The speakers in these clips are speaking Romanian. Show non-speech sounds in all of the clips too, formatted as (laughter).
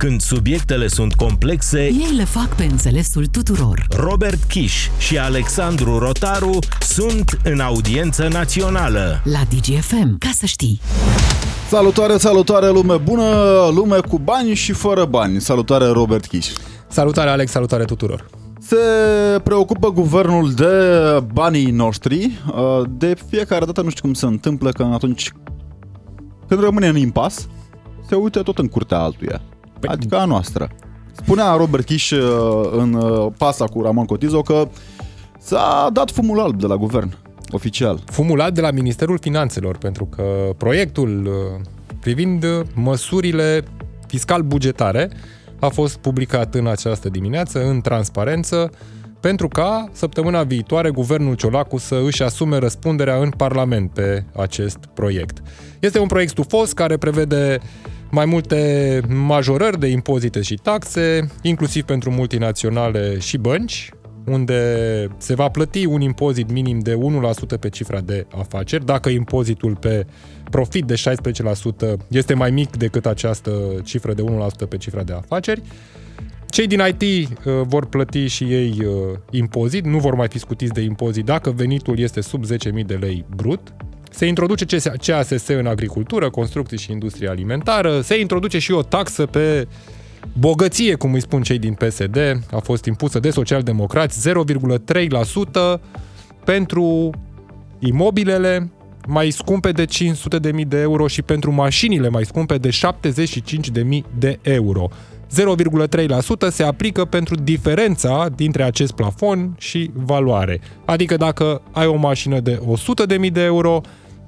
Când subiectele sunt complexe, Ei le fac pe înțelesul tuturor. Robert Kiș și Alexandru Rotaru sunt în audiență națională. La DGFM, ca să știi. Salutare, salutare, lume bună, lume cu bani și fără bani. Salutare, Robert Chiș. Salutare Alex, salutare tuturor. Se preocupă guvernul de banii noștri. Uh, De fiecare dată nu știu cum se întâmplă că atunci când rămâne în impas, se uită tot în curtea altuia. Adică a noastră. Spunea Robert Chiș uh, în uh, pasa cu Ramon Cotizo că s-a dat fumul alb de la guvern, oficial. Fumulat de la Ministerul Finanțelor, pentru că proiectul uh, privind uh, măsurile fiscal-bugetare a fost publicat în această dimineață, în transparență, pentru ca săptămâna viitoare guvernul Ciolacu să își asume răspunderea în Parlament pe acest proiect. Este un proiect stufos care prevede mai multe majorări de impozite și taxe, inclusiv pentru multinaționale și bănci, unde se va plăti un impozit minim de 1% pe cifra de afaceri, dacă impozitul pe profit de 16% este mai mic decât această cifră de 1% pe cifra de afaceri. Cei din IT uh, vor plăti și ei uh, impozit, nu vor mai fi scutiți de impozit dacă venitul este sub 10.000 de lei brut. Se introduce CS- CASS în agricultură, construcții și industrie alimentară, se introduce și o taxă pe bogăție, cum îi spun cei din PSD, a fost impusă de socialdemocrați, 0,3% pentru imobilele mai scumpe de 500.000 de euro și pentru mașinile mai scumpe de 75.000 de euro. 0,3% se aplică pentru diferența dintre acest plafon și valoare. Adică dacă ai o mașină de 100.000 de euro,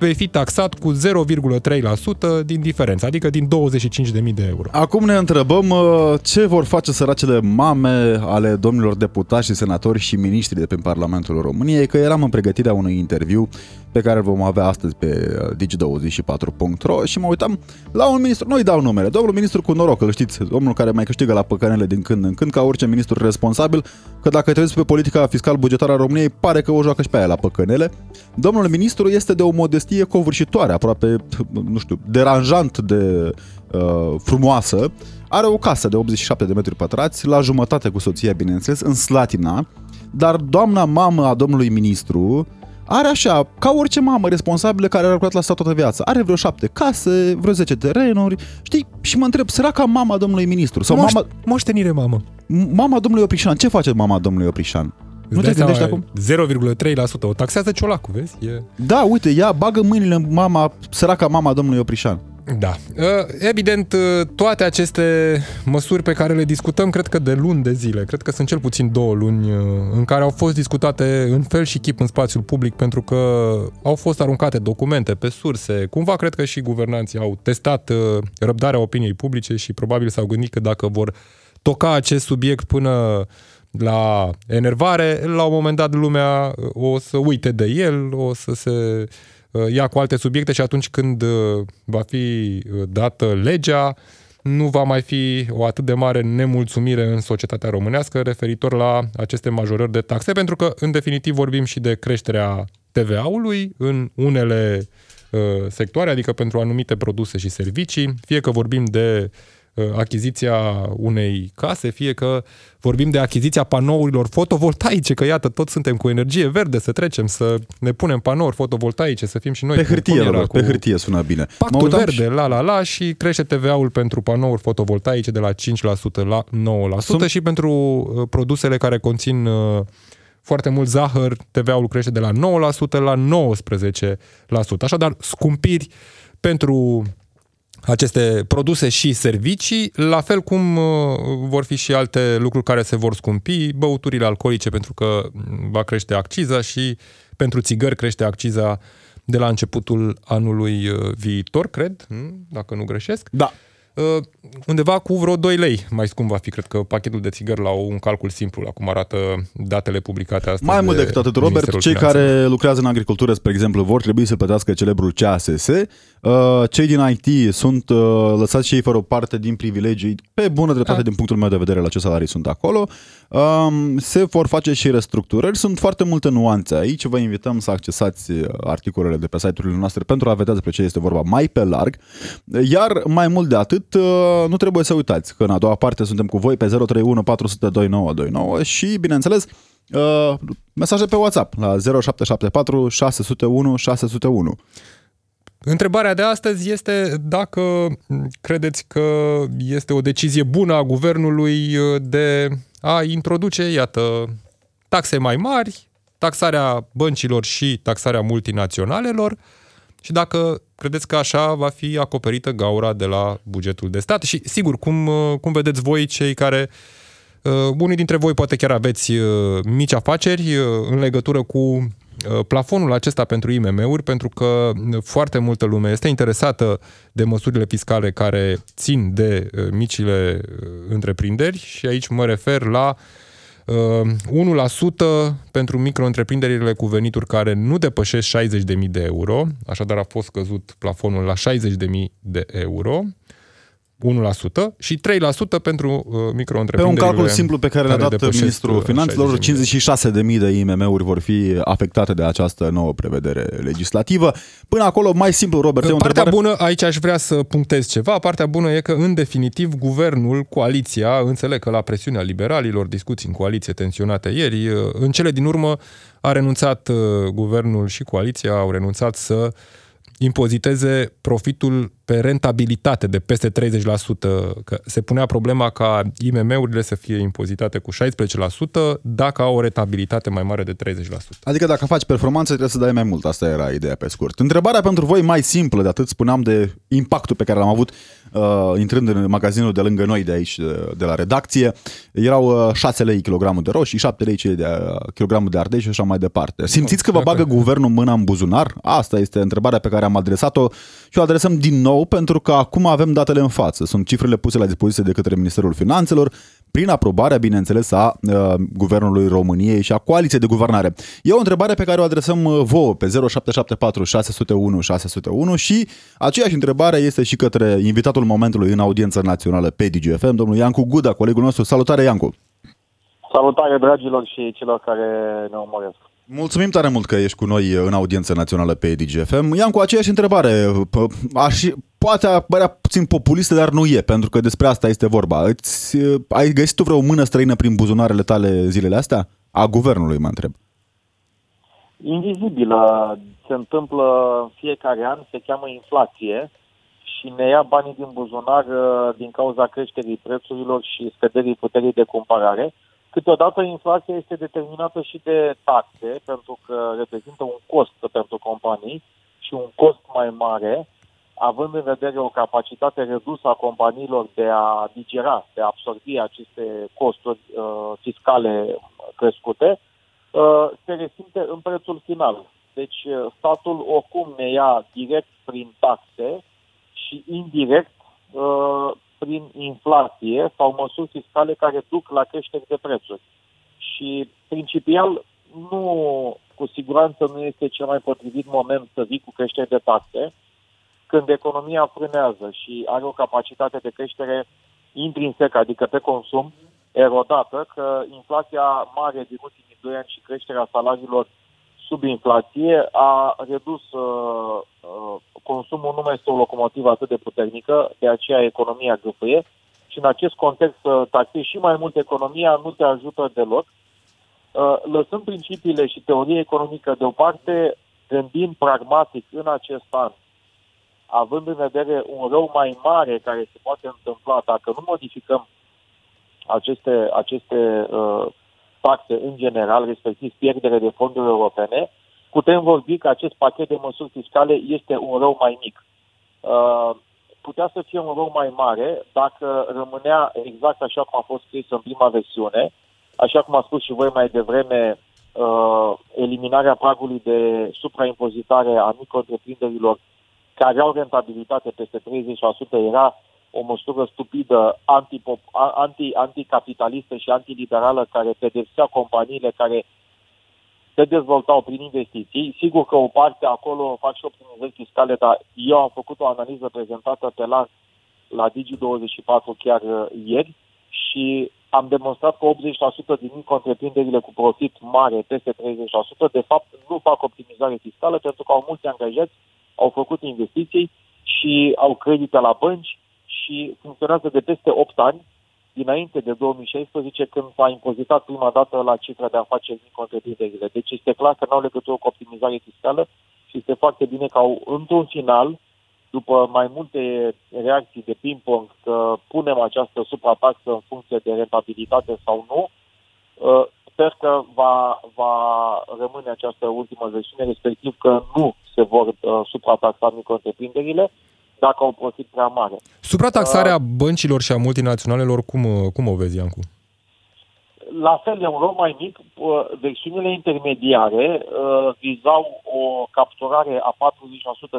vei fi taxat cu 0,3% din diferență, adică din 25.000 de euro. Acum ne întrebăm uh, ce vor face săracele mame ale domnilor deputați și senatori și miniștri de pe Parlamentul României, că eram în pregătirea unui interviu pe care îl vom avea astăzi pe uh, digi24.ro și mă uitam la un ministru, nu-i dau numele, domnul ministru cu noroc, îl știți, domnul care mai câștigă la păcănele din când în când, ca orice ministru responsabil, că dacă te uiți pe politica fiscal-bugetară a României, pare că o joacă și pe aia la păcănele. Domnul ministru este de o modestie covârșitoare, aproape, nu știu, deranjant de uh, frumoasă. Are o casă de 87 de metri pătrați, la jumătate cu soția, bineînțeles, în Slatina, dar doamna mamă a domnului ministru are așa, ca orice mamă responsabilă care a lucrat la stat toată viața. Are vreo șapte case, vreo 10 terenuri, știi? Și mă întreb, săraca mama domnului ministru sau Moș- mama, Moștenire, mamă. mama domnului Oprișan, ce face mama domnului Oprișan? Nu te Îți dai gândești seama, acum? 0,3%. O taxează ciolacul, vezi? E... Da, uite, ea bagă mâinile în mama, săraca mama domnului Oprișan. Da. Evident, toate aceste măsuri pe care le discutăm, cred că de luni de zile, cred că sunt cel puțin două luni în care au fost discutate în fel și chip în spațiul public pentru că au fost aruncate documente pe surse. Cumva cred că și guvernanții au testat uh, răbdarea opiniei publice și probabil s-au gândit că dacă vor toca acest subiect până la enervare, la un moment dat lumea uh, o să uite de el, o să se uh, ia cu alte subiecte și atunci când uh, va fi uh, dată legea, nu va mai fi o atât de mare nemulțumire în societatea românească referitor la aceste majorări de taxe, pentru că, în definitiv, vorbim și de creșterea TVA-ului în unele uh, sectoare, adică pentru anumite produse și servicii, fie că vorbim de uh, achiziția unei case, fie că vorbim de achiziția panourilor fotovoltaice, că iată, toți suntem cu energie verde, să trecem, să ne punem panouri fotovoltaice, să fim și noi Pe cu- hârtie, cum era, Robert, cu pe hârtie sună bine. Mă Pactul uitam verde, și- la la la și crește TVA-ul pentru panouri fotovoltaice de la 5% la 9% Sunt- și pentru uh, produsele care conțin uh, foarte mult zahăr, TVA-ul crește de la 9% la 19%. Așadar, scumpiri pentru aceste produse și servicii, la fel cum uh, vor fi și alte lucruri care se vor scumpi, băuturile alcoolice pentru că mm, va crește acciza și pentru țigări crește acciza de la începutul anului uh, viitor, cred, mm, dacă nu greșesc. Da. Uh, undeva cu vreo 2 lei mai scump va fi, cred că pachetul de țigări la un calcul simplu, la cum arată datele publicate astăzi. Mai mult de decât atât, Robert, Ministerul cei Finanțelor. care lucrează în agricultură, spre exemplu, vor trebui să plătească celebrul CASS, Uh, cei din IT sunt uh, lăsați și ei fără o parte din privilegii, pe bună dreptate Da. din punctul meu de vedere la ce salarii sunt acolo. Um, se vor face și restructurări, sunt foarte multe nuanțe aici, vă invităm să accesați uh, articolele de pe site-urile noastre pentru a vedea despre ce este vorba mai pe larg. Iar mai mult de atât, uh, nu trebuie să uitați că în a doua parte suntem cu voi pe 031 400 2929 și, bineînțeles, uh, mesaje pe WhatsApp la 0774 601 601. Întrebarea de astăzi este dacă credeți că este o decizie bună a guvernului uh, de a introduce, iată, taxe mai mari, taxarea băncilor și taxarea multinaționalelor și dacă credeți că așa va fi acoperită gaura de la bugetul de stat. Și sigur, cum, uh, cum vedeți voi cei care Uh, unii dintre voi poate chiar aveți uh, mici afaceri uh, în legătură cu uh, plafonul acesta pentru IMM-uri, pentru că uh, foarte multă lume este interesată de măsurile fiscale care țin de uh, micile uh, întreprinderi și aici mă refer la uh, 1% pentru micro-întreprinderile cu venituri care nu depășesc 60.000 de euro, așadar a fost scăzut plafonul la 60.000 de euro, 1% și 3% pentru uh, Pe micro-întreprinderile. un calcul simplu pe care l-a dat depășesc, ministrul uh, finanțelor, 60.000 56.000 de IMM-uri vor fi afectate de această nouă prevedere legislativă. Până acolo, mai simplu, Robert, e o Partea întrebare... bună, aici aș vrea să punctez ceva, partea bună e că, în definitiv, guvernul, coaliția, înțeleg că la presiunea liberalilor, discuții în coaliție tensionate ieri, în cele din urmă a renunțat uh, guvernul și coaliția, au renunțat să impoziteze profitul pe rentabilitate de peste 30%, că se punea problema ca IMM-urile să fie impozitate cu 16% dacă au o rentabilitate mai mare de 30%. Adică dacă faci performanță, trebuie să dai mai mult. Asta era ideea pe scurt. Întrebarea pentru voi mai simplă de atât, spuneam de impactul pe care l-am avut uh, intrând în magazinul de lângă noi de aici, de, de la redacție. Erau uh, 6 lei kilogramul de roșii, 7 lei cei de uh, kilogramul de ardei și așa mai departe. Simțiți că vă bagă guvernul mâna în buzunar? Asta este întrebarea pe care am adresat-o și o adresăm din nou pentru că acum avem datele în față. Sunt cifrele puse la dispoziție de către Ministerul Finanțelor prin aprobarea, bineînțeles, a uh, Guvernului României și a coaliției de guvernare. E o întrebare pe care o adresăm uh, vouă pe 0774 601 601 și aceeași întrebare este și către invitatul momentului în audiență națională pe DGFM, domnul Iancu Guda, colegul nostru. Salutare, Iancu! Salutare dragilor și celor care ne urmăresc. Mulțumim tare mult că ești cu noi în audiență națională pe DGFM. Ian, cu aceeași întrebare, p- aș, poate părea puțin populistă, dar nu e, pentru că despre asta este vorba. Îți, ai găsit tu vreo mână străină prin buzunarele tale zilele astea? A guvernului, mă întreb. Invizibilă se întâmplă în fiecare an, se cheamă inflație și ne ia banii din buzunar uh, din cauza creșterii prețurilor și scăderii puterii de cumpărare. Câteodată inflația este determinată și de taxe, pentru că reprezintă un cost pentru companii și un cost mai mare, având în vedere o capacitate redusă a companiilor de a digera, de a absorbi aceste costuri uh, fiscale crescute, uh, se resimte în prețul final. Deci uh, statul oricum ne ia direct prin taxe și indirect uh, prin inflație sau măsuri fiscale care duc la creșteri de prețuri. Și principial nu, cu siguranță nu este cel mai potrivit moment să vii cu creșteri de taxe, când economia frânează și are o capacitate de creștere intrinsecă, adică pe consum, erodată, că inflația mare din ultimii doi ani și creșterea salariilor sub inflație a redus uh, uh, consumul, nu mai este o locomotivă atât de puternică, de aceea economia grăfăie și în acest context să taxezi și mai mult economia nu te ajută deloc. Uh, lăsând principiile și teoria economică deoparte, gândind pragmatic în acest an, având în vedere un rău mai mare care se poate întâmpla dacă nu modificăm aceste, aceste uh, taxe în general, respectiv pierdere de fonduri europene, putem vorbi că acest pachet de măsuri fiscale este un rău mai mic. Uh, putea să fie un rău mai mare dacă rămânea exact așa cum a fost scris în prima versiune, așa cum a spus și voi mai devreme, uh, eliminarea pragului de supraimpozitare a micro-întreprinderilor care au rentabilitate peste 30% era o măsură stupidă, anti, anticapitalistă și antiliberală care pedepsea companiile care se dezvoltau prin investiții. Sigur că o parte acolo fac și optimizări fiscale, dar eu am făcut o analiză prezentată pe la, la Digi24 chiar uh, ieri și am demonstrat că 80% din întreprinderile cu profit mare, peste 30%, de fapt nu fac optimizare fiscală pentru că au mulți angajați, au făcut investiții și au credite la bănci și funcționează de peste 8 ani, dinainte de 2016, când s-a impozitat prima dată la cifra de afaceri din întreprinderile. Deci este clar că nu au legătură cu optimizare fiscală și este foarte bine că au, într-un final, după mai multe reacții de ping-pong că punem această suprataxă în funcție de rentabilitate sau nu, uh, sper că va, va rămâne această ultimă versiune, respectiv că nu se vor uh, suprataxa micro-întreprinderile, dacă au profit prea mare. Suprataxarea uh, băncilor și a multinaționalelor, cum, cum o vezi, Iancu? La fel, e un rol mai mic. Uh, versiunile intermediare uh, vizau o capturare a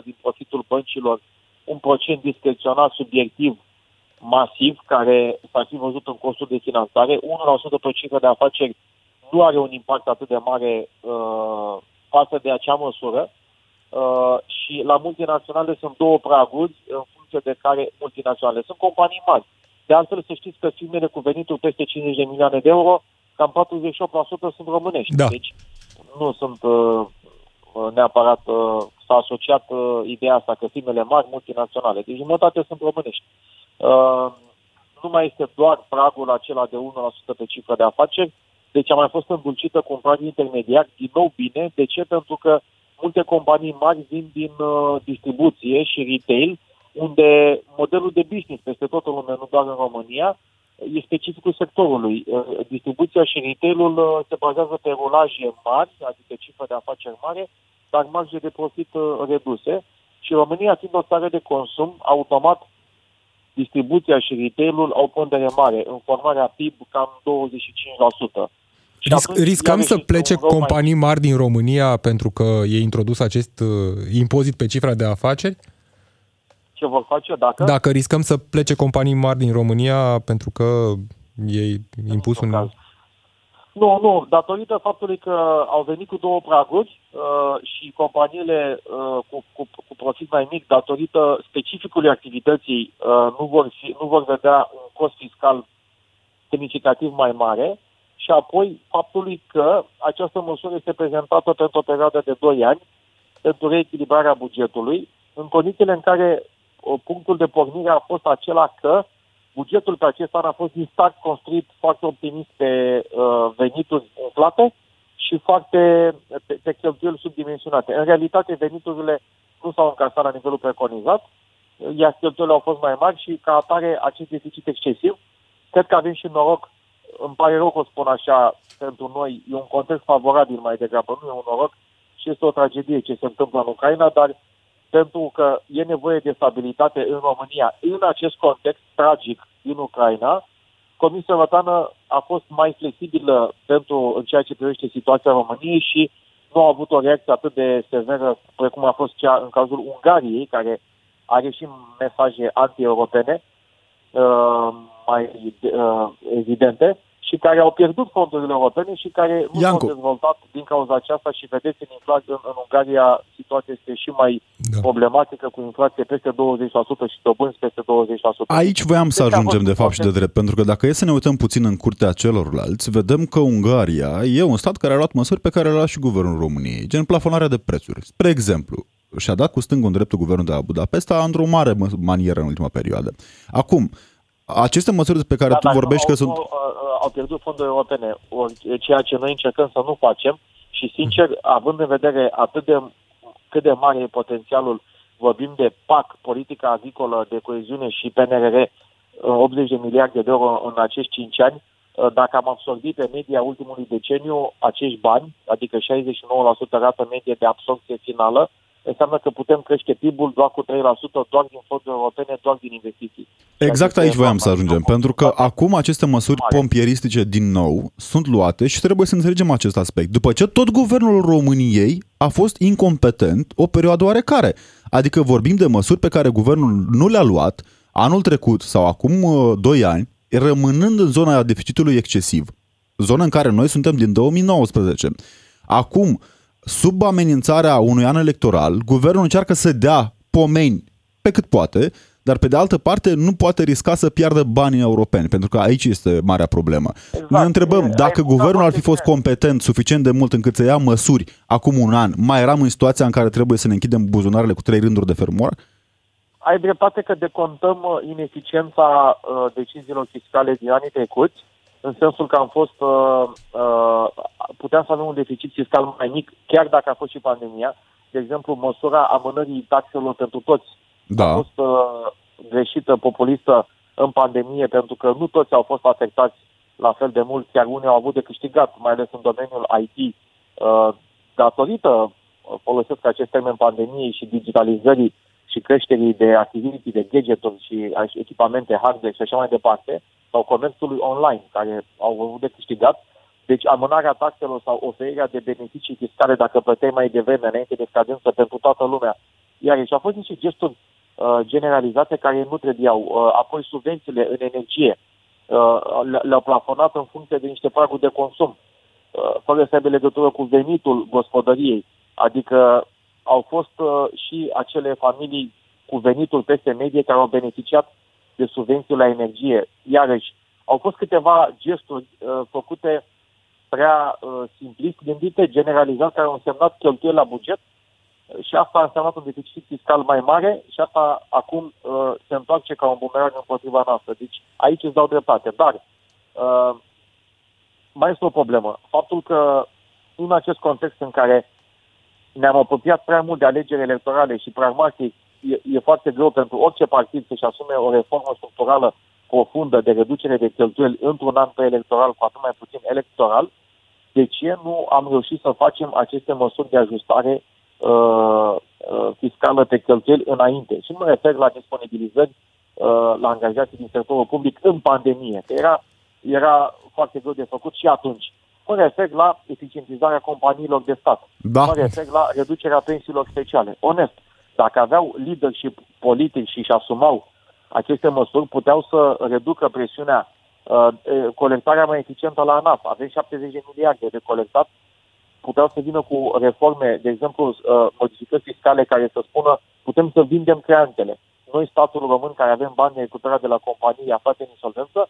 40% din profitul băncilor, un procent discrețional subiectiv masiv, care s-ar fi văzut în costul de finanțare. 1% pe cifră de afaceri nu are un impact atât de mare uh, față de acea măsură. Uh, și la multinaționale sunt două praguri în funcție de care multinaționale sunt companii mari. De altfel, să știți că firmele cu venituri peste 50 de milioane de euro, cam 48% sunt românești. Da. Deci nu sunt uh, neapărat, uh, s-a asociat uh, ideea asta că firmele mari multinaționale. Deci jumătate sunt românești. Uh, nu mai este doar pragul acela de 1% pe cifră de afaceri, deci a mai fost îndulcită cu un prag intermediar, din nou bine. De ce? Pentru că multe companii mari vin din uh, distribuție și retail, unde modelul de business peste tot în lume, nu doar în România, e specificul sectorului. Uh, distribuția și retailul uh, se bazează pe rulaje mari, adică cifre de afaceri mare, dar marge de profit uh, reduse. Și România, fiind o țară de consum, automat distribuția și retailul au pondere mare, în formarea PIB cam 25%. Risc, riscăm să plece companii mari din România pentru că e introdus acest uh, impozit pe cifra de afaceri? Ce vor face dacă? Dacă riscăm să plece companii mari din România pentru că e impus un... Caz. Nu, nu, datorită faptului că au venit cu două praguri uh, și companiile uh, cu, cu, cu profit mai mic, datorită specificului activității, uh, nu, vor fi, nu vor vedea un cost fiscal semnificativ mai mare, și apoi faptului că această măsură este prezentată pentru o perioadă de 2 ani pentru reechilibrarea bugetului, în condițiile în care punctul de pornire a fost acela că bugetul pe acest an a fost din start construit foarte optimist pe uh, venituri umflate și foarte pe, pe cheltuieli subdimensionate. În realitate, veniturile nu s-au încasat la nivelul preconizat, iar cheltuielile au fost mai mari și ca atare acest deficit excesiv. Cred că avem și noroc îmi pare rău că o spun așa, pentru noi e un context favorabil mai degrabă, nu e un noroc și este o tragedie ce se întâmplă în Ucraina, dar pentru că e nevoie de stabilitate în România, în acest context tragic din Ucraina, Comisia Europeană a fost mai flexibilă pentru în ceea ce privește situația României și nu a avut o reacție atât de severă precum a fost cea în cazul Ungariei, care are și mesaje anti-europene. Uh, mai uh, evidente și care au pierdut fondurile europene și care nu s-au dezvoltat din cauza aceasta și vedeți în inflație în, în Ungaria situația este și mai da. problematică cu inflație peste 20% și dobânzi peste 20%. Aici voiam să deci ajungem de fapt și de drept, pentru că dacă e să ne uităm puțin în curtea celorlalți, vedem că Ungaria e un stat care a luat măsuri pe care le-a luat și guvernul României, gen plafonarea de prețuri. Spre exemplu, și-a dat cu stângul în dreptul guvernul de la Budapesta într-o mare manieră în ultima perioadă. Acum, aceste măsuri pe care da, tu vorbești că sunt... Au, au pierdut fonduri europene, ceea ce noi încercăm să nu facem și, sincer, având în vedere atât de cât de mare e potențialul, vorbim de PAC, politica agricolă de coeziune și PNRR, 80 de miliarde de euro în acești 5 ani, dacă am absorbit pe media ultimului deceniu acești bani, adică 69% rată medie de absorpție finală, înseamnă că putem crește PIB-ul doar cu 3%, doar din fonduri europene, doar din investiții. Exact aici voiam să ajungem, pentru că acum aceste măsuri mare. pompieristice din nou sunt luate și trebuie să înțelegem acest aspect. După ce tot guvernul României a fost incompetent o perioadă oarecare. Adică vorbim de măsuri pe care guvernul nu le-a luat anul trecut sau acum 2 uh, ani, rămânând în zona deficitului excesiv, zona în care noi suntem din 2019. Acum, sub amenințarea unui an electoral, guvernul încearcă să dea pomeni pe cât poate, dar pe de altă parte nu poate risca să piardă banii europeni, pentru că aici este marea problemă. Exact. Ne întrebăm, E- dacă ai guvernul ar fi foarte fost bine. competent suficient de mult încât să ia măsuri acum un an, mai eram în situația în care trebuie să ne închidem buzunarele cu trei rânduri de fermoar? Ai dreptate că decontăm uh, ineficiența uh, deciziilor fiscale din anii trecuți, în sensul că am fost, uh, uh, puteam să avem un deficit fiscal mai mic, chiar dacă a fost și pandemia. De exemplu, măsura amânării taxelor pentru toți a Da. fost uh, greșită, populistă în pandemie, pentru că nu toți au fost afectați la fel de mult, chiar unii au avut de câștigat, mai ales în domeniul IT, uh, datorită, uh, folosesc acest termen pandemiei și digitalizării și creșterii de activity, de gadgeturi și a- și echipamente hardware și așa mai departe, sau comerțului online, care au avut de câștigat. Deci amânarea taxelor sau oferirea de beneficii fiscale dacă plăteai mai devreme, înainte de scadență pentru toată lumea. Iar au fost niște gesturi uh, generalizate care nu trebuiau. Uh, apoi subvențiile în energie uh, le- le-au plafonat în funcție de niște praguri de consum, uh, fără să aibă legătură cu venitul gospodăriei. Adică au fost uh, și acele familii cu venitul peste medie care au beneficiat de subvenții la energie. Iarăși, au fost câteva gesturi uh, făcute prea uh, simplist, gândite, generalizat, care au însemnat cheltuieli la buget uh, și asta a însemnat un deficit fiscal mai mare și asta acum uh, se întoarce ca un bumerang împotriva noastră. Deci aici îți dau dreptate. Dar uh, mai este o problemă. Faptul că în acest context în care ne-am apropiat prea mult de alegeri electorale și pragmatic e, e foarte greu pentru orice partid să-și asume o reformă structurală profundă de reducere de cheltuieli într-un an preelectoral, cu atât mai puțin electoral, de ce nu am reușit să facem aceste măsuri de ajustare uh, uh, fiscală pe cheltuieli înainte? Și nu mă refer la disponibilizări uh, la angajații din sectorul public în pandemie, că era, era foarte greu de făcut și atunci. Mă refer la eficientizarea companiilor de stat. Da. Mă refer la reducerea pensiilor speciale. Onest, dacă aveau leadership politic și își asumau aceste măsuri, puteau să reducă presiunea, uh, e, colectarea mai eficientă la ANAP. Avem 70 de miliarde de colectat, puteau să vină cu reforme, de exemplu, uh, modificări fiscale care să spună putem să vindem creantele. Noi, statul român, care avem bani recuperate de la companii aflate în insolvență,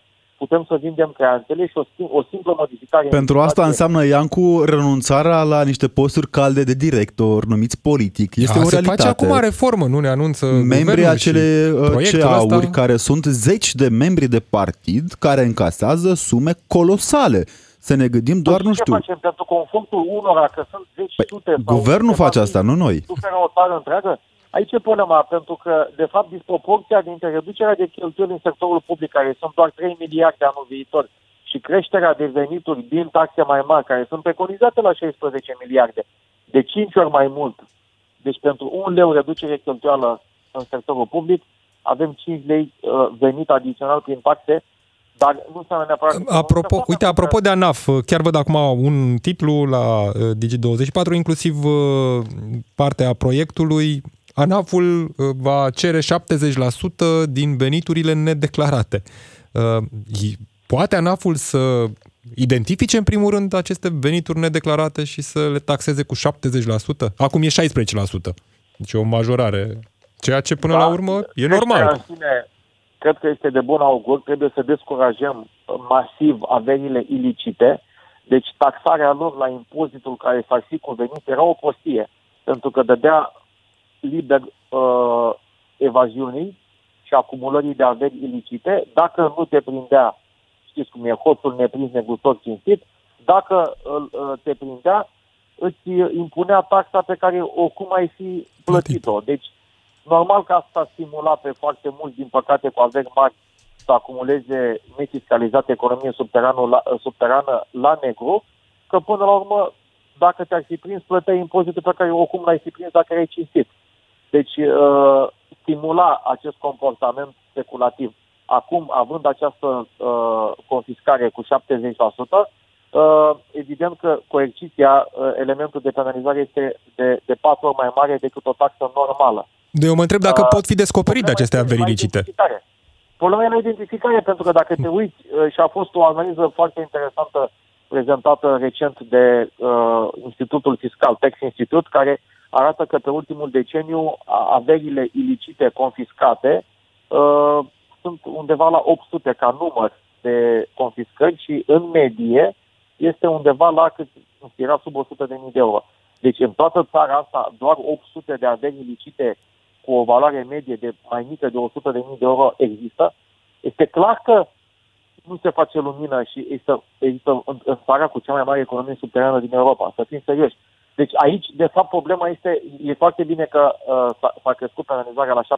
putem să vindem creantele și o, sim- o simplă modificare... în Pentru asta legislație- înseamnă, Iancu, renunțarea la niște posturi calde de director, numiți politic. Este A, o se realitate. face acum reformă, nu ne anunță membrii guvernul acele și uh, proiectul CA-uri ăsta- care sunt zeci de membri de partid care încasează sume colosale. Să ne gândim doar, Păi nu ce știu, facem pentru confortul unora, că sunt zeci, Păi, sute... sau guvernul câteva face mii, asta, nu noi. Suferă o țară întreagă? Aici e problema, pentru că, de fapt, disproporția dintre reducerea de cheltuieli în sectorul public, care sunt doar 3 miliarde anul viitor, și creșterea de venituri din taxe mai mari, care sunt preconizate la 16 miliarde, de 5 ori mai mult. Deci pentru un leu reducere cheltuială în sectorul public, avem 5 lei uh, venit adițional prin taxe, dar nu înseamnă neapărat... Apropo, uite, apropo de ANAF, chiar văd acum un titlu la uh, Digi24, inclusiv uh, partea proiectului. ANAF-ul uh, va cere 70% din veniturile nedeclarate. Uh, i- Poate ANAF-ul să identifice în primul rând aceste venituri nedeclarate și să le taxeze cu 70%? Acum e 16%. Deci e o majorare. Ceea ce până la urmă e creșterea normal. În sine, cred că este de bun augur, trebuie să descurajăm masiv averile ilicite, deci taxarea lor la impozitul care s-ar fi convenit era o prostie, pentru că dădea liber uh, evaziunii și acumulării de averi ilicite, dacă nu te prindea, știți cum e, hoțul neprins negustor cinstit, dacă îl, uh, te prindea, îți impunea taxa pe care oricum ai fi plătit-o. Deci, normal că asta stimula pe foarte mulți, din păcate, cu averi mari, să acumuleze nefiscalizată economie subterană la, subterană la negru, că până la urmă, dacă te-ar fi prins, plăteai impozitul pe care oricum l-ai fi prins dacă ai cinstit. Deci, uh, stimula acest comportament speculativ. Acum, având această uh, confiscare cu 70%, uh, evident că coerciția, uh, elementul de penalizare este de, de patru ori mai mare decât o taxă normală. De eu mă întreb dacă Uh, pot fi descoperite Problema aceste este averi la ilicite. identificare. Problema e la identificare, pentru că dacă te uiți, uh, și a fost o analiză foarte interesantă prezentată recent de uh, Institutul Fiscal, Tax Institute, care arată că pe ultimul deceniu averile ilicite confiscate uh, sunt undeva la 800 ca număr de confiscări și în medie este undeva la cât era sub 100 de mii de euro. Deci în toată țara asta doar 800 de averi ilicite cu o valoare medie de mai mică de 100 de mii de euro există. Este clar că nu se face lumină și există, există în, în țara cu cea mai mare economie subterană din Europa. Să fim serioși. Deci aici, de fapt, problema este, e foarte bine că uh, s-a, s-a crescut penalizarea la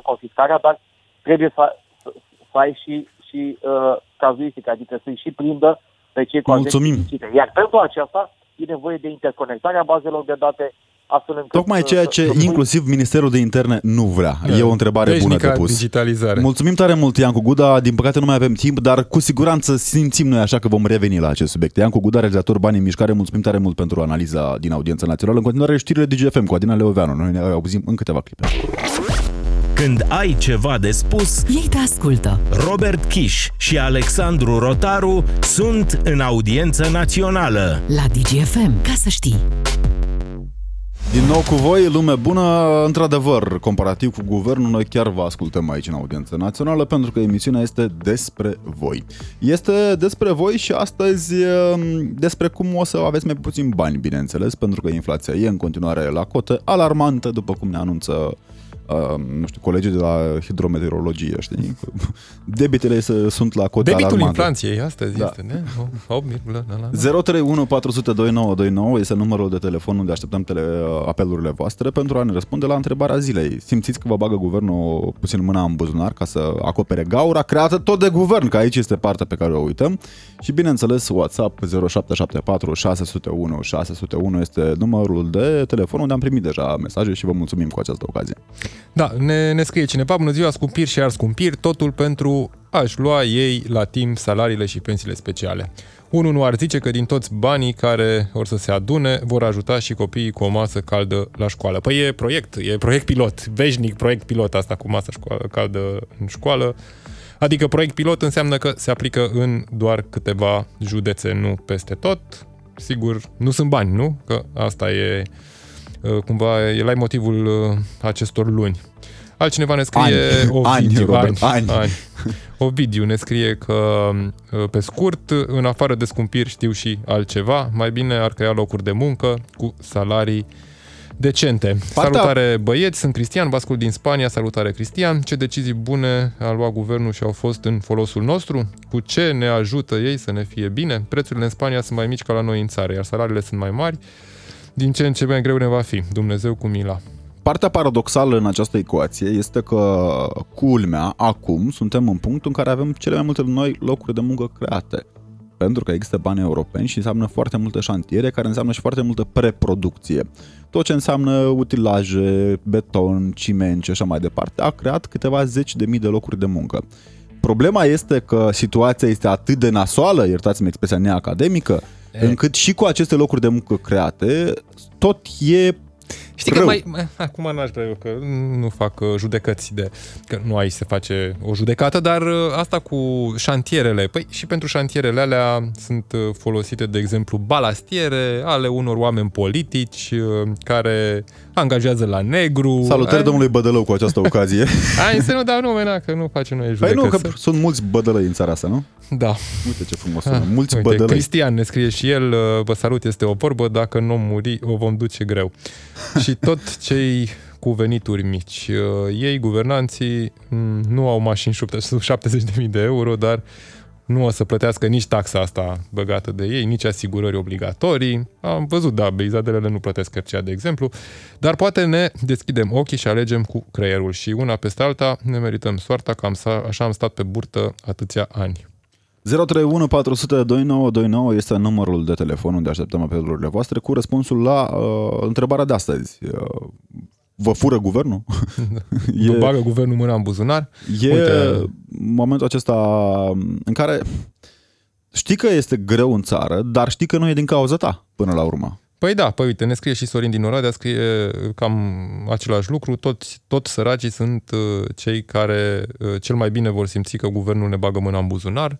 70%, confiscarea, dar trebuie să, să, să ai și, și uh, cazuistică, adică să-i și prindă pe cei cu Mulțumim. Iar pentru aceasta e nevoie de interconectarea bazelor de date, astfel încât... Tocmai ceea ce să, inclusiv Ministerul de Interne nu vrea. E o întrebare bună de pus. digitalizare. Mulțumim tare mult, Iancu Guda. Din păcate nu mai avem timp, dar cu siguranță simțim noi așa că vom reveni la acest subiect. Iancu Guda, realizator Bani în Mișcare, mulțumim tare mult pentru analiza din audiența națională. În continuare, știrile DGFM cu Adina Leoveanu. Noi ne auzim în câteva clipe. Când ai ceva de spus, Ei te ascultă. Robert Kiș și Alexandru Rotaru sunt în audiență națională. La DGFM, ca să știi. Din nou cu voi, lume bună, într-adevăr, comparativ cu guvernul, noi chiar vă ascultăm aici în audiență națională pentru că emisiunea este despre voi. Este despre voi și astăzi ehm, despre cum o să aveți mai puțin bani, bineînțeles, pentru că inflația e în continuare la cotă alarmantă, după cum ne anunță Uh, nu știu, colegii de la hidrometeorologie, știi? (laughs) Debitele se, sunt la cote Debitul alarmante. inflației astăzi Da. este, ne? 8, la, la, la. 031 400 2929 este numărul de telefon unde așteptăm tele, apelurile voastre pentru a ne răspunde la întrebarea zilei. Simțiți că vă bagă guvernul puțin mâna în buzunar ca să acopere gaura creată tot de guvern, că aici este partea pe care o uităm. Și bineînțeles WhatsApp 0774 601 601 este numărul de telefon unde am primit deja mesaje și vă mulțumim cu această ocazie. Da, ne, ne scrie cineva, bună ziua, scumpiri și ar scumpiri, totul pentru a-și lua ei la timp salariile și pensiile speciale. Unul nu ar zice că din toți banii care or să se adune vor ajuta și copiii cu o masă caldă la școală. Păi e proiect, e proiect pilot, veșnic proiect pilot asta cu masă școală, caldă în școală. Adică proiect pilot înseamnă că se aplică în doar câteva județe, nu peste tot. Sigur, nu sunt bani, nu? Că asta e uh, cumva e la motivul uh, acestor luni. Altcineva ne scrie Ani. (laughs) Ani, Ovidiu, Robert, ani. ani. Ovidiu ne scrie că uh, pe scurt, în afară de scumpiri știu și altceva, mai bine ar crea locuri de muncă cu salarii decente. Partea- Salutare băieți, sunt Cristian, vă ascult din Spania, salutare Cristian. Ce decizii bune a luat guvernul și au fost în folosul nostru? Cu ce ne ajută ei să ne fie bine? Prețurile în Spania sunt mai mici ca la noi în țară, iar salariile sunt mai mari. Din ce în ce mai greu ne va fi. Dumnezeu cu mila. Partea paradoxală în această ecuație este că, culmea, acum suntem în punctul în care avem cele mai multe noi locuri de muncă create. Pentru că există bani europeni și înseamnă foarte multe șantiere, care înseamnă și foarte multă preproducție. Tot ce înseamnă utilaje, beton, ciment și așa mai departe, a creat câteva zeci de mii de locuri de muncă. Problema este că situația este atât de nasoală, iertați-mi expresia neacademică, E. încât și cu aceste locuri de muncă create, tot e Știi Rău. că mai, mai, acum n-aș vrea eu că nu fac uh, judecăți de că nu aici se face o judecată, dar uh, asta cu șantierele, păi și pentru șantierele alea sunt uh, folosite, de exemplu, balastiere ale unor oameni politici uh, care angajează la negru. Salutări Ai- domnului Bădălău cu această (laughs) ocazie. Hai să nu dau nume, na, că nu facem noi Păi judecăți. nu, că sunt mulți bădălăi în țara asta, nu? Da. Uite ce frumos sună. Mulți Uite, bădălăi. Cristian ne scrie și el, uh, vă salut, este o vorbă, dacă nu muri, o vom duce greu. (laughs) (laughs) și tot cei cu venituri mici. Uh, Ei, guvernanții, m, nu au mașini (laughs) sub 70.000 de euro, dar nu o să plătească nici taxa asta băgată de ei, nici asigurări obligatorii. Am văzut, da, beizadelele nu plătesc RCA, de exemplu, dar poate ne deschidem ochii și alegem cu creierul și una peste alta ne merităm soarta, că am, sa- așa am stat pe burtă atâția ani. 031 400 2929 este numărul de telefon unde așteptăm apelurile voastre cu răspunsul la uh, întrebarea de astăzi. Uh, vă fură guvernul? (laughs) E... Bagă guvernul mâna în buzunar. E Uite. momentul acesta în care știi că este greu în țară, dar știi că nu e din cauza ta până la urmă. Păi da, păi uite, ne scrie și Sorin din Oradea, scrie cam același lucru, toți, tot săracii sunt uh, cei care uh, cel mai bine vor simți că guvernul ne bagă mâna în buzunar.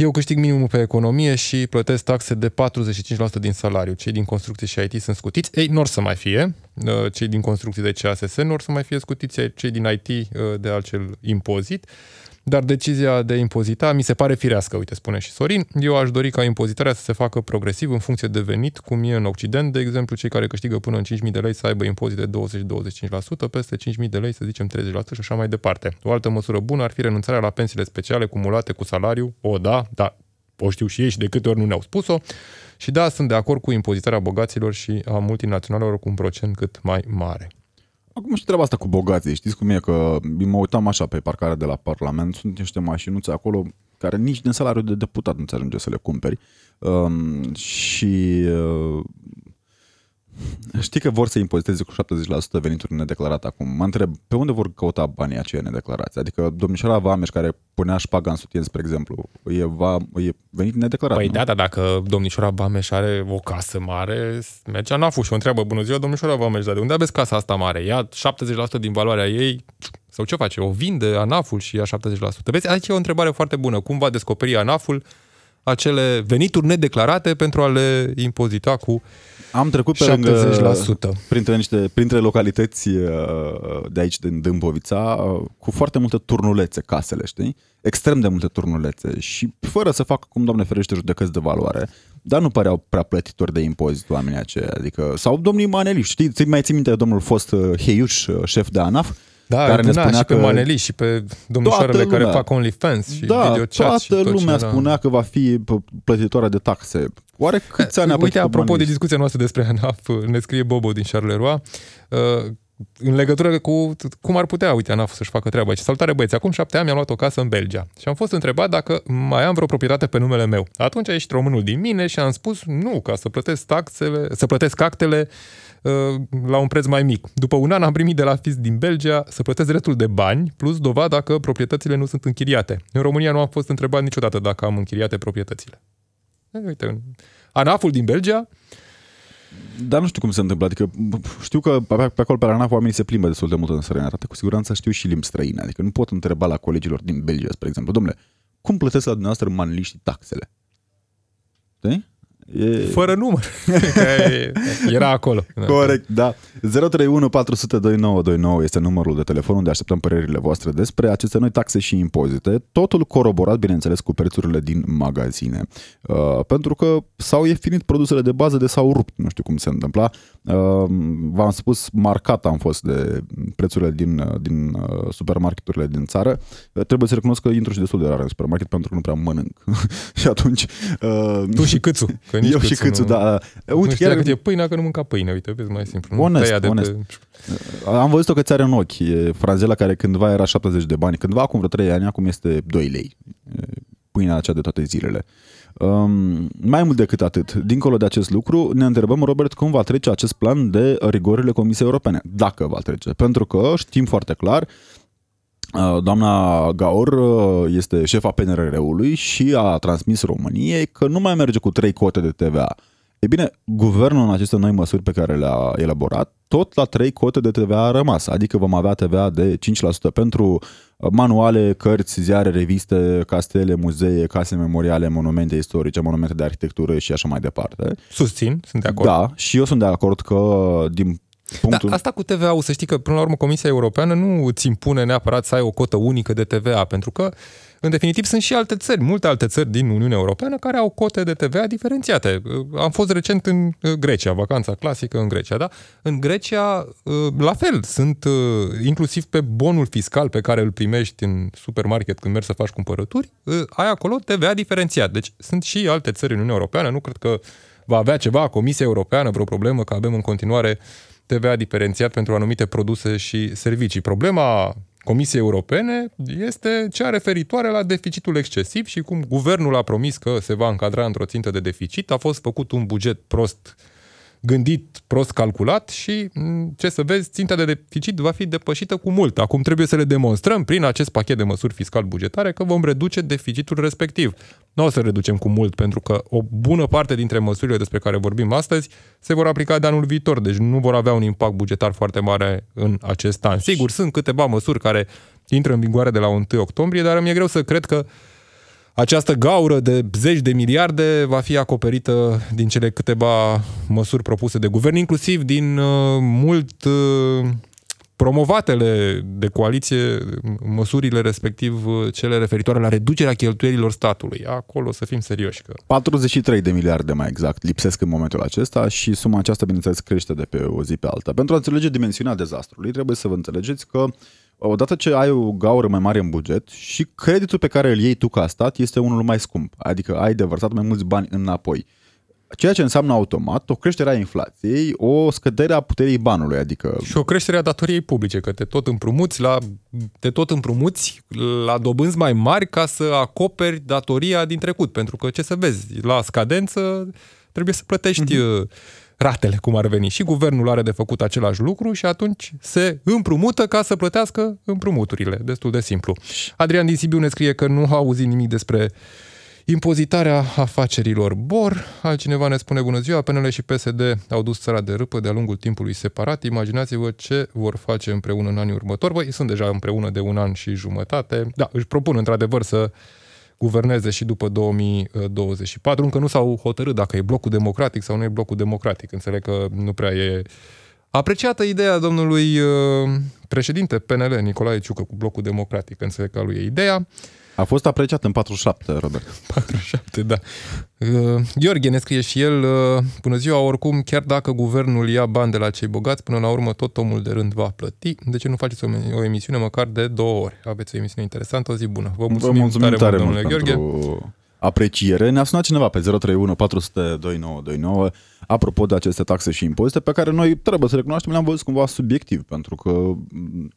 Eu câștig minimul pe economie și plătesc taxe de 45% din salariu. Cei din construcții și IT sunt scutiți. Ei, nu or să mai fie. Uh, cei din construcții de CASS nu or să mai fie scutiți. Cei din IT uh, de acel impozit. Dar decizia de impozita mi se pare firească, uite, spune și Sorin. Eu aș dori ca impozitarea să se facă progresiv în funcție de venit, cum e în Occident, de exemplu, cei care câștigă până în 5.000 de lei să aibă impozit de 20-25%, peste 5.000 de lei să zicem 30% și așa mai departe. O altă măsură bună ar fi renunțarea la pensiile speciale cumulate cu salariu, o da, da, o știu și ei și de câte ori nu ne-au spus-o. Și da, sunt de acord cu impozitarea bogaților și a multinaționalelor cu un procent cât mai mare. Acum și treaba asta cu bogații, știți cum e, că mă uitam așa pe parcarea de la Parlament, sunt niște mașinuțe acolo care nici din salariul de deputat nu ți ajunge să le cumperi. Um, și uh, Știi că vor să impoziteze cu 70% venituri nedeclarate acum. Mă întreb, pe unde vor căuta banii aceia nedeclarați? Adică domnișoara Vameș care punea șpaga în sutien, spre exemplu, e, va, e venit nedeclarat, Păi nu? da, da, dacă domnișoara Vameș are o casă mare, merge la și o întreabă, bună ziua, domnișoara Vameș, dar de unde aveți casa asta mare? Ia 70% din valoarea ei, sau ce face? O vinde ANAF-ul și ia 70%. Vezi, aici e o întrebare foarte bună. Cum va descoperi ANAF-ul acele venituri nedeclarate pentru a le impozita cu Am trecut pe 70%. lângă, printre, niște, printre localități uh, de aici, din Dâmbovița, uh, cu foarte multe turnulețe casele, știi? Extrem de multe turnulețe și fără să facă, cum doamne ferește, judecăți de valoare, dar nu păreau prea plătitori de impozit oamenii aceia. Adică, sau domnii maneliști, știi? Ți mai ții minte domnul fost uh, Heiuș, șef de ANAF? Da, care ne spunea și pe că... maneli și pe domnișoarele care fac OnlyFans și da, video chat toată și tot lumea ce era. spunea că va fi plătitoare de taxe. Oare câți ani a Uite, plătit apropo de banii? discuția noastră despre ANAF, ne scrie Bobo din Charleroi, uh, în legătură cu cum ar putea, uite, ANAF să-și facă treaba aici. Salutare băieți, acum șapte ani mi-am luat o casă în Belgia și am fost întrebat dacă mai am vreo proprietate pe numele meu. Atunci a ieșit românul din mine și am spus nu, ca să plătesc taxele, să plătesc actele uh, la un preț mai mic. După un an am primit de la FIS din Belgia să plătesc dreptul de bani plus dovada că proprietățile nu sunt închiriate. În România nu am fost întrebat niciodată dacă am închiriate proprietățile. E, Uite, ANAF-ul din Belgia Dar nu știu cum se întâmplă. Adică știu că pe, pe acolo pe la ANAF oamenii se plimbă destul de mult în străinătate. Cu siguranță știu și limbi străine. Adică nu pot întreba la colegilor din Belgia, spre exemplu. Domnule, cum plătesc la dumneavoastră manliștii taxele? Știi? E... Fără număr. (laughs) Că Era acolo. Corect, da. 031 400 2929 este numărul de telefon unde așteptăm părerile voastre despre aceste noi taxe și impozite. Totul coroborat, bineînțeles, cu prețurile din magazine. Uh, pentru că s-au ieftinit produsele de bază de s-au rupt. Nu știu cum se întâmpla. Uh, v-am spus, marcat am fost de prețurile din, uh, din uh, supermarketurile din țară. Uh, trebuie să recunosc că intru și destul de rar în supermarket pentru că nu prea mănânc. (laughs) și atunci... Uh, Tu și câțu. Că nici eu și câțu, nu, da. Nu Uite, știa chiar cât e pâinea, că nu mânca pâine. Uite, vezi, mai simplu. Nu Onest, tăia de onest. Pe... Am văzut-o că ți are în ochi. E franzela care cândva era 70 de bani. Cândva, acum vreo 3 ani, acum este 2 lei. E Pâinea aceea de toate zilele. Um, mai mult decât atât, dincolo de acest lucru, ne întrebăm, Robert, cum va trece acest plan de rigorile Comisiei Europene. Dacă va trece. Pentru că știm foarte clar, uh, Doamna Gaor uh, este șefa PNRR-ului și a transmis României că nu mai merge cu trei cote de TVA. E bine, guvernul în aceste noi măsuri pe care le-a elaborat, tot la trei cote de TVA a rămas, adică vom avea TVA de 5% pentru uh, manuale, cărți, ziare, reviste, castele, muzee, case memoriale, monumente istorice, monumente de arhitectură și așa mai departe. Susțin, sunt de acord. Da, și eu sunt de acord că din punctul... Da, asta cu TVA-ul, să știi că până la urmă Comisia Europeană nu îți impune neapărat să ai o cotă unică de TVA, pentru că în definitiv sunt și alte țări, multe alte țări din Uniunea Europeană care au cote de TVA diferențiate. Am fost recent în Grecia, vacanța clasică în Grecia, da? În Grecia, la fel, sunt inclusiv pe bonul fiscal pe care îl primești în supermarket când mergi să faci cumpărături, ai acolo TVA diferențiat. Deci sunt și alte țări în Uniunea Europeană, nu cred că va avea ceva Comisia Europeană, vreo problemă că avem în continuare TVA diferențiat pentru anumite produse și servicii. Problema Comisiei Europene este cea referitoare la deficitul excesiv și cum guvernul a promis că se va încadra într-o țintă de deficit. A fost făcut un buget prost gândit, prost calculat și ce să vezi, ținta de deficit va fi depășită cu mult. Acum trebuie să le demonstrăm prin acest pachet de măsuri fiscal-bugetare că vom reduce deficitul respectiv. Nu o să reducem cu mult, pentru că o bună parte dintre măsurile despre care vorbim astăzi se vor aplica de anul viitor, deci nu vor avea un impact bugetar foarte mare în acest an. Sigur, sunt câteva măsuri care intră în vigoare de la 1 octombrie, dar mi-e greu să cred că această gaură de zeci de miliarde va fi acoperită din cele câteva măsuri propuse de guvern, inclusiv din uh, mult uh, promovatele de coaliție, măsurile respectiv uh, cele referitoare la reducerea cheltuielilor statului. Acolo să fim serioși. Că... 43 de miliarde mai exact lipsesc în momentul acesta și suma aceasta, bineînțeles, crește de pe o zi pe alta. Pentru a înțelege dimensiunea dezastrului, trebuie să vă înțelegeți că odată ce ai o gaură mai mare în buget și creditul pe care îl iei tu ca stat este unul mai scump, adică ai de vărsat mai mulți bani înapoi. Ceea ce înseamnă automat o creștere a inflației, o scădere a puterii banului, adică... Și o creștere a datoriei publice, că te tot împrumuți la, te tot împrumuți la dobânzi mai mari ca să acoperi datoria din trecut. Pentru că, ce să vezi, la scadență trebuie să plătești uh-huh ratele, cum ar veni. Și guvernul are de făcut același lucru și atunci se împrumută ca să plătească împrumuturile. Destul de simplu. Adrian din Sibiu ne scrie că nu a auzit nimic despre impozitarea afacerilor BOR. Altcineva ne spune bună ziua, PNL și PSD au dus țara de râpă de-a lungul timpului separat. Imaginați-vă ce vor face împreună în anii următori. Băi, sunt deja împreună de un an și jumătate. Da, își propun într-adevăr să guverneze și după 2024. Încă nu s-au hotărât dacă e blocul democratic sau nu e blocul democratic. Înțeleg că nu prea e apreciată ideea domnului uh, președinte PNL, Nicolae Ciucă, cu blocul democratic. Înțeleg că lui e ideea. A fost apreciat în 47, Robert. (laughs) 47, da. Uh, Gheorghe ne scrie și el, uh, bună ziua, oricum, chiar dacă guvernul ia bani de la cei bogați, până la urmă tot omul de rând va plăti. De ce nu faceți o, o emisiune măcar de două ori? Aveți o emisiune interesantă, o zi bună. Vă mulțumim, Vă mulțumim tare, tare mult, domnule Gheorghe. Pentru apreciere. Ne-a sunat cineva pe 031 400 2929 apropo de aceste taxe și impozite pe care noi trebuie să recunoaștem le-am văzut cumva subiectiv pentru că mm,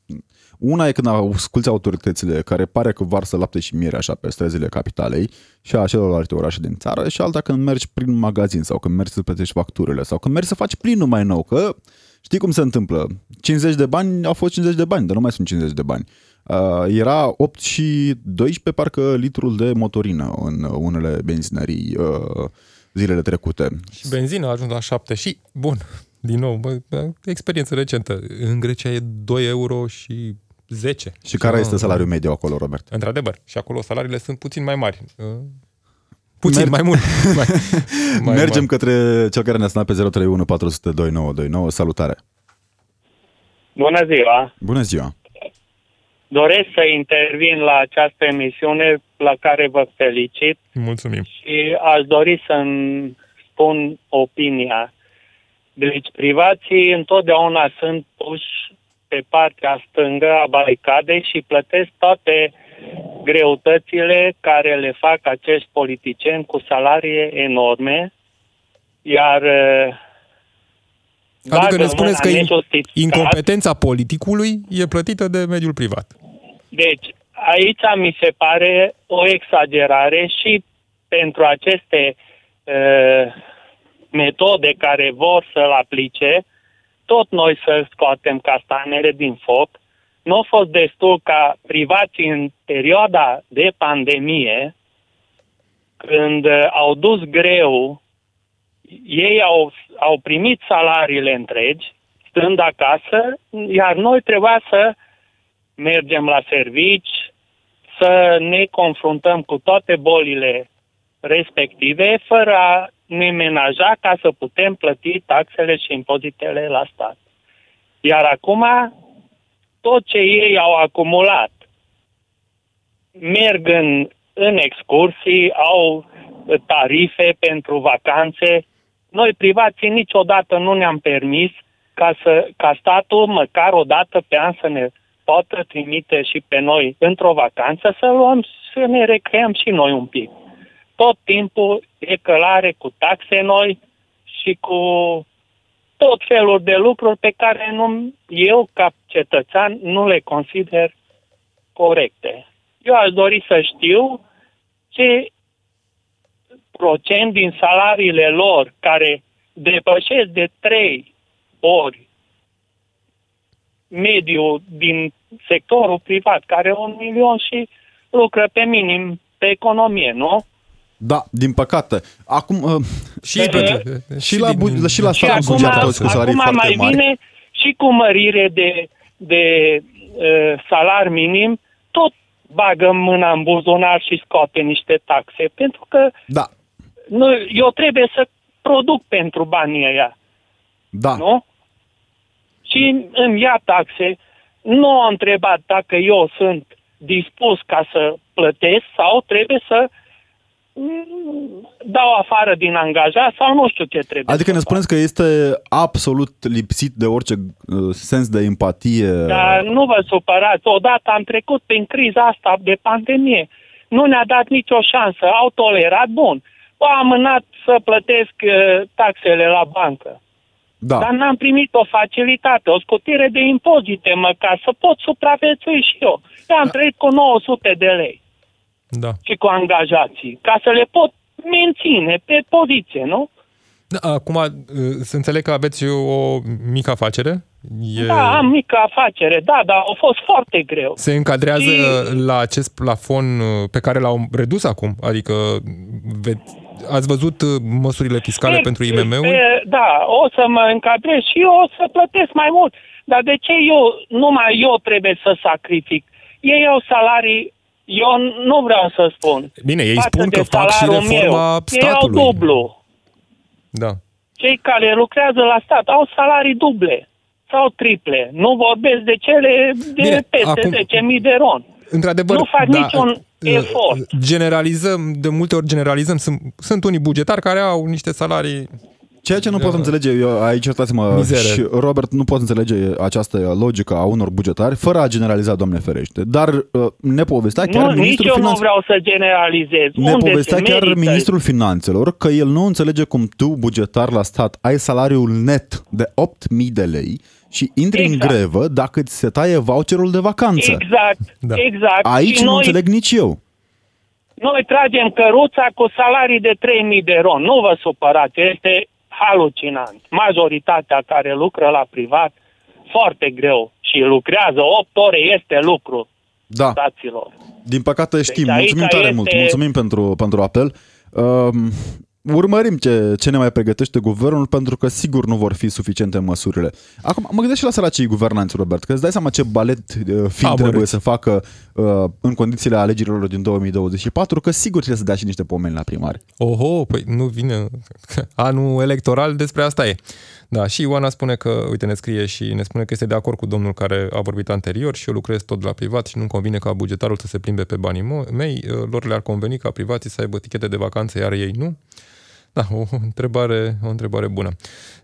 una e când asculți autoritățile care pare că varsă lapte și miere așa pe străzile capitalei și a celorlalte orașe din țară și alta când mergi prin magazin sau când mergi să plătești facturile sau când mergi să faci plinul mai nou, că știi cum se întâmplă. 50 de bani au fost 50 de bani, dar nu mai sunt 50 de bani. Uh, era 8 și 12 parcă litrul de motorină în unele benzinării uh, zilele trecute. Și benzina a ajuns la 7 și, bun, din nou, bă, experiență recentă. În Grecia e 2 euro și 10. Și care este salariul mediu acolo, Robert? Într-adevăr. Și acolo salariile sunt puțin mai mari. Uh, puțin, Mer- mai mult. (laughs) mai, mai Mergem mari. către cel care ne-a sunat pe 031 400 2929. Salutare! Bună ziua! Bună ziua! Doresc să intervin la această emisiune la care vă felicit. Mulțumim. Și aș dori să-mi spun opinia. Deci privații întotdeauna sunt puși pe partea stângă a baricadei și plătesc toate greutățile care le fac acești politicieni cu salarii enorme, iar Adică ne spuneți că incompetența politicului e plătită de mediul privat. Deci, aici mi se pare o exagerare și pentru aceste uh, metode care vor să-l aplice, tot noi să scoatem castanele din foc. Nu a fost destul ca privații în perioada de pandemie, când au dus greu, ei au, au primit salariile întregi, stând acasă, iar noi trebuia să mergem la servici, să ne confruntăm cu toate bolile respective, fără a ne menaja ca să putem plăti taxele și impozitele la stat. Iar acum, tot ce ei au acumulat, merg în, în excursii, au tarife pentru vacanțe. Noi, privații, niciodată nu ne-am permis ca, să, ca statul, măcar o dată pe an, să ne poată trimite și pe noi într-o vacanță să luăm, să ne recreăm și noi un pic. Tot timpul e călare cu taxe noi și cu tot felul de lucruri pe care nu, eu, ca cetățean, nu le consider corecte. Eu aș dori să știu ce procent din salariile lor care depășesc de trei ori mediu din sectorul privat, care e un milion și lucră pe minim pe economie, nu? Da, din păcate. Acum, uh, și, pe, pe, și, la, bu- și la statul și bugetar cu salarii acum foarte mai mari. vine și cu mărire de, de uh, salar minim, tot bagă mâna în buzunar și scoate niște taxe, pentru că Da, nu, eu trebuie să produc pentru banii ăia, da. nu? Și îmi ia taxe, nu am întrebat dacă eu sunt dispus ca să plătesc sau trebuie să mm, dau afară din angajat sau nu știu ce trebuie Adică să ne fac. spuneți că este absolut lipsit de orice uh, sens de empatie. Dar nu vă supărați, odată am trecut prin criza asta de pandemie. Nu ne-a dat nicio șansă, au tolerat, bun. Au amânat să plătesc uh, taxele la bancă. Da. Dar n-am primit o facilitate, o scutire de impozite măcar, să pot supraviețui și eu. Eu am trăit cu 900 de lei Da. și cu angajații, ca să le pot menține pe poziție, nu? Da, Acum, uh, să înțeleg că aveți o mică afacere? E... Da, am mică afacere, da, dar a fost foarte greu. Se încadrează Și- la acest plafon uh, pe care l-au redus acum? Adică ve- ați văzut uh, măsurile fiscale Pe- pentru IMM-uri? pe- Da, o să mă încadrez și eu o să plătesc mai mult. Dar de ce eu, numai eu trebuie să sacrific? Ei au salarii, eu nu vreau să spun. Bine, ei față spun de că fac și salariul reforma meu. Ei au statului. dublu. Da. Cei care lucrează la stat au salarii duble sau triple. Nu vorbesc de cele de Bine, peste acum- 10.000 de ron. Într-adevăr, Nu fac da, niciun uh, efort. Generalizăm, de multe ori generalizăm. Sunt, sunt unii bugetari care au niște salarii... Ceea ce nu pot înțelege, eu, aici iertați-mă, Mizere. și Robert, nu pot înțelege această logică a unor bugetari fără a generaliza, Doamne ferește. Dar uh, ne povestea chiar Nu, nici ministrul eu nu finanțelor. vreau să generalizez. Ne Unde povestea se chiar merită? ministrul finanțelor că el nu înțelege cum tu, bugetar la stat, ai salariul net de 8.000 de lei și intri Exact. în grevă dacă ți se taie voucherul de vacanță. Exact, Da. exact. Aici și nu noi, înțeleg nici eu. noi tragem căruța cu salarii de 3.000 de ron. Nu vă supărați, este halucinant. Majoritatea care lucră la privat, foarte greu și lucrează 8 ore, este lucru, Da, staților. din păcate știm. aici Mulțumim tare este- mult. Mulțumim pentru, pentru apel. Um, urmărim ce, ce ne mai pregătește guvernul pentru că sigur nu vor fi suficiente măsurile. Acum, mă gândesc și la săracii guvernanți, Robert, că îți dai seama ce balet uh, fin Amărâți. trebuie să facă uh, în condițiile alegerilor din 2024, că sigur trebuie să dea și niște pomeni la primari. Oho, păi nu vine (laughs) anul electoral, despre asta e. Da, și Ioana spune că, uite, ne scrie și ne spune că este de acord cu domnul care a vorbit anterior și eu lucrez tot la privat și nu-mi convine ca bugetarul să se plimbe pe banii mo- mei. Lor le-ar conveni ca privații să aibă tichete de vacanță, iar ei nu. Da, o întrebare, o întrebare bună.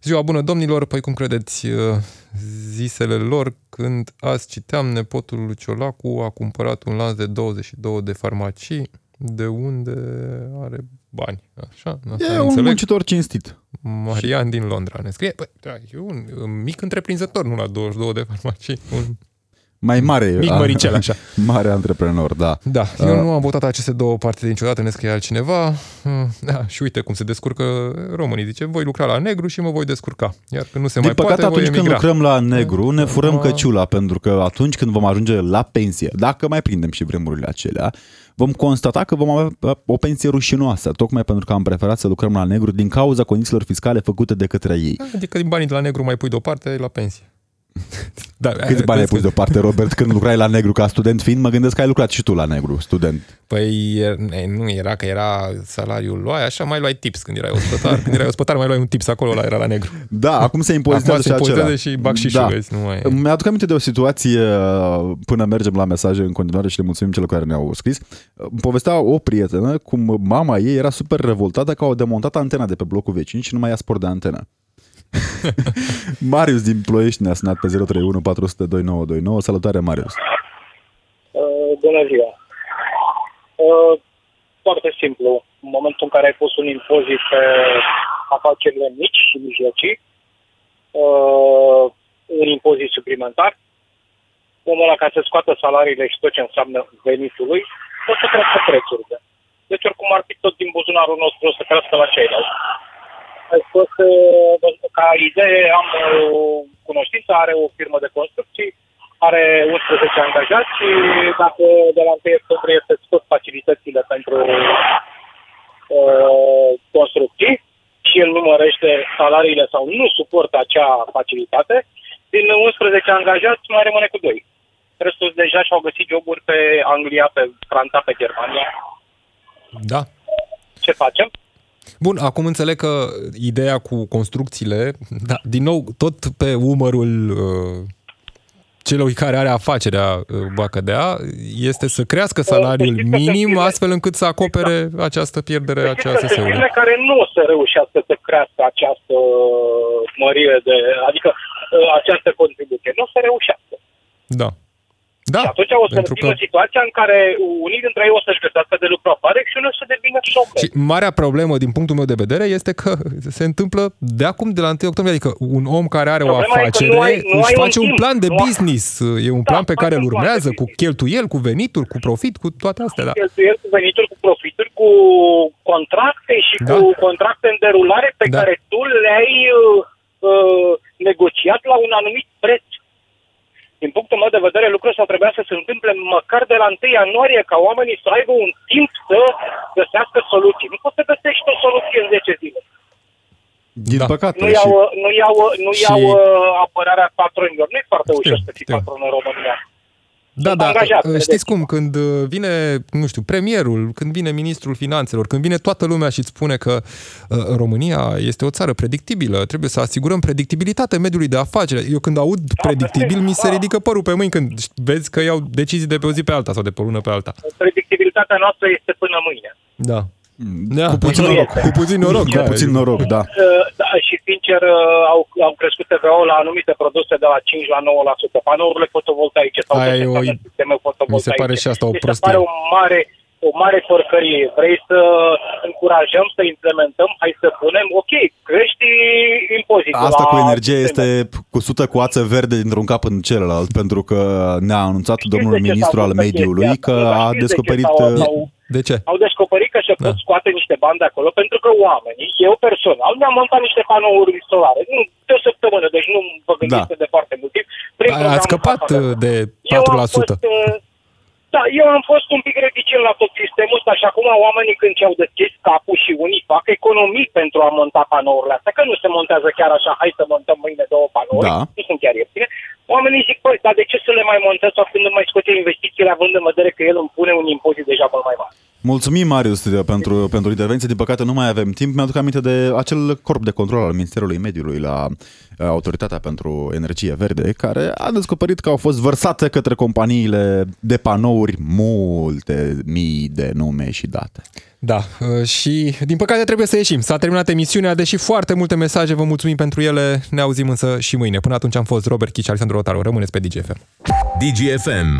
Ziua bună, domnilor, păi cum credeți uh, zisele lor când azi citeam nepotul lui Ciolacu a cumpărat un lanț de 22 de farmacii, de unde are bani. Așa, asta E ne un înțeleg. muncitor cinstit. Marian din Londra ne scrie. Păi, da, e un, un mic întreprinzător, nu la 22 de farmacii. Un Mai mare. mic a- măricel, așa. (laughs) Mare antreprenor, da. Da, eu nu am votat aceste două partide niciodată, ne scrie altcineva. Mm, Da, și uite cum se descurcă românii. Zice, voi lucra la negru și mă voi descurca. Iar când nu se Din mai păcate, poate, voi atunci când emigra. lucrăm la negru, ne furăm Ah. căciula, pentru că atunci când vom ajunge la pensie, dacă mai prindem și vremurile acelea, vom constata că vom avea uh, o pensie rușinoasă, tocmai pentru că am preferat să lucrăm la negru din cauza condițiilor fiscale făcute de către ei. Adică din banii de la negru mai pui deoparte la pensie. Da, Câți bani ai pus deoparte, Robert, când lucrai la negru ca student fiind? Mă gândesc că ai lucrat și tu la negru, student. Păi e, nu era că era salariul luai, așa mai luai tips când erai ospătar. Când erai ospătar mai luai un tips acolo, la era la negru. Da, acum se impozitează Acum se și acela. impozitează și bacșișul, vezi, nu mai e. Mi-aduc aminte de o situație uh, până mergem la mesaje în continuare și le mulțumim celor care ne-au scris. Uh, Îmi povestea o prietenă cum mama ei era super revoltată că au demontat antena de pe blocul vecin și nu mai ia spor de antenă. (laughs) Marius din Ploiești ne-a sunat pe 031 400 2929. Salutare, Marius. Uh, bună ziua! Uh, foarte simplu. În momentul în care ai pus un impozit pe afacerile mici și mijlocii, uh, un impozit suplimentar, omul ăla ca să scoată salariile și tot ce înseamnă venitului, o să crească prețurile. Deci oricum ar fi tot din buzunarul nostru o să crească la ceilalți. Ai spus că, ca idee, am o cunoștință, are o firmă de construcții, are 11 angajați și dacă de la 1 octombrie se scot facilitățile pentru uh, construcții și el nu mărește salariile sau nu suportă acea facilitate, din 11 angajați mai rămâne cu 2. restul deja și-au găsit joburi pe Anglia, pe Franța, pe Germania. Da. Ce facem? Bun, acum înțeleg că ideea cu construcțiile, da, din nou, tot pe umărul uh, celui care are afacerea uh, Bacădea, este să crească salariul știți că sunt minim firme- astfel încât să acopere această pierdere a Știți că sunt CSS-ului. firme care nu o să reușească să crească această mărire de, adică uh, această contribuție. Nu o să reușească. Da. Da, și atunci o să pentru vină că... situația în care unii dintre ei o să-și găsească de lucru afară și unii o să devină șomeri. Și marea problemă din punctul meu de vedere este că se întâmplă de acum, de la 1 octombrie, adică un om care are Problema o e că afacere nu ai- nu își ai un face un, timp. plan de Nu ai- business, e un Da, plan pe faci care un îl plan de urmează, cu business. cheltuieli, cu venituri, cu profit, cu toate astea, da. cheltuieli, cu venituri, cu profituri, cu contracte și Da. cu contracte în derulare pe Da. care tu le-ai uh, uh, negociat la un anumit preț. Din punctul meu de vedere, lucrurile astea trebuia să se întâmple măcar de la 1 ianuarie, ca oamenii să aibă un timp să găsească soluții. Nu poți să găsești o soluție în 10 zile. Din Da. păcate. Nu și... iau, nu iau, nu Și- iau uh, apărarea patronilor. Nu e foarte Știu, ușor să fii știu. patron în România. Da, Sunt da, angajat, știți credeți-mă. cum, când uh, vine, nu știu, premierul, când vine ministrul finanțelor, când vine toată lumea și îți spune că uh, România este o țară predictibilă, trebuie să asigurăm predictibilitatea mediului de afaceri. Eu când aud predictibil, mi se da. ridică părul pe mâini când vezi că iau decizii de pe o zi pe alta sau de pe o lună pe alta. Predictibilitatea noastră este până mâine. Da. Da, Cu puțin Nu noroc. este. Cu puțin noroc, Cu da. puțin noroc, da. Uh, da, și sincer uh, au, au crescut TVA-ul la anumite produse de la 5 la 9%. Panourile fotovoltaice sau Aia e o- toate sisteme fotovoltaice. mi se pare și asta o Mi se prostie. pare o mare, o mare porcărie. Vrei să încurajăm, să implementăm, hai să punem, ok, crești impozitul. Asta la cu energie sisteme. este cu sută coață verde dintr-un cap în celălalt, pentru că ne-a anunțat Știți domnul de ce s-a ministru al făcut mediului chestia că asta? a Știți de ce descoperit... s-au- uh, au- De ce? au descoperit că se pot Da. scoate niște bani de acolo pentru că oamenii, eu personal, mi-am montat niște panouri solare. Nu de o săptămână, deci nu vă gândiți Da. de foarte mult timp. Prin A- Ați programul scăpat Safari. uh, de Eu am 4%. fost, uh, da, eu am fost un pic reticent la tot sistemul ăsta și acum oamenii când și-au deschis capul și unii fac economii pentru a monta panourile astea, că nu se montează chiar așa, hai să montăm mâine două panouri, Da. nu sunt chiar ieftine. Oamenii zic, păi, dar de ce să le mai montez sau când nu mai scoate investițiile având în vedere că el îmi pune un impozit deja mult mai mare? Mulțumim, Marius, pentru, pentru intervenție. Din păcate, nu mai avem timp. Mi-aduc aminte de acel corp de control al Ministerului Mediului la uh, Autoritatea pentru Energie Verde, care a descoperit că au fost vărsate către companiile de panouri multe mii de nume și date. Da, uh, și din păcate trebuie să ieșim. S-a terminat emisiunea, deși foarte multe mesaje, vă mulțumim pentru ele. Ne auzim însă și mâine. Până atunci am fost Robert Chici, Alexandru Rotaru. Rămâneți pe DGFM. DGFM.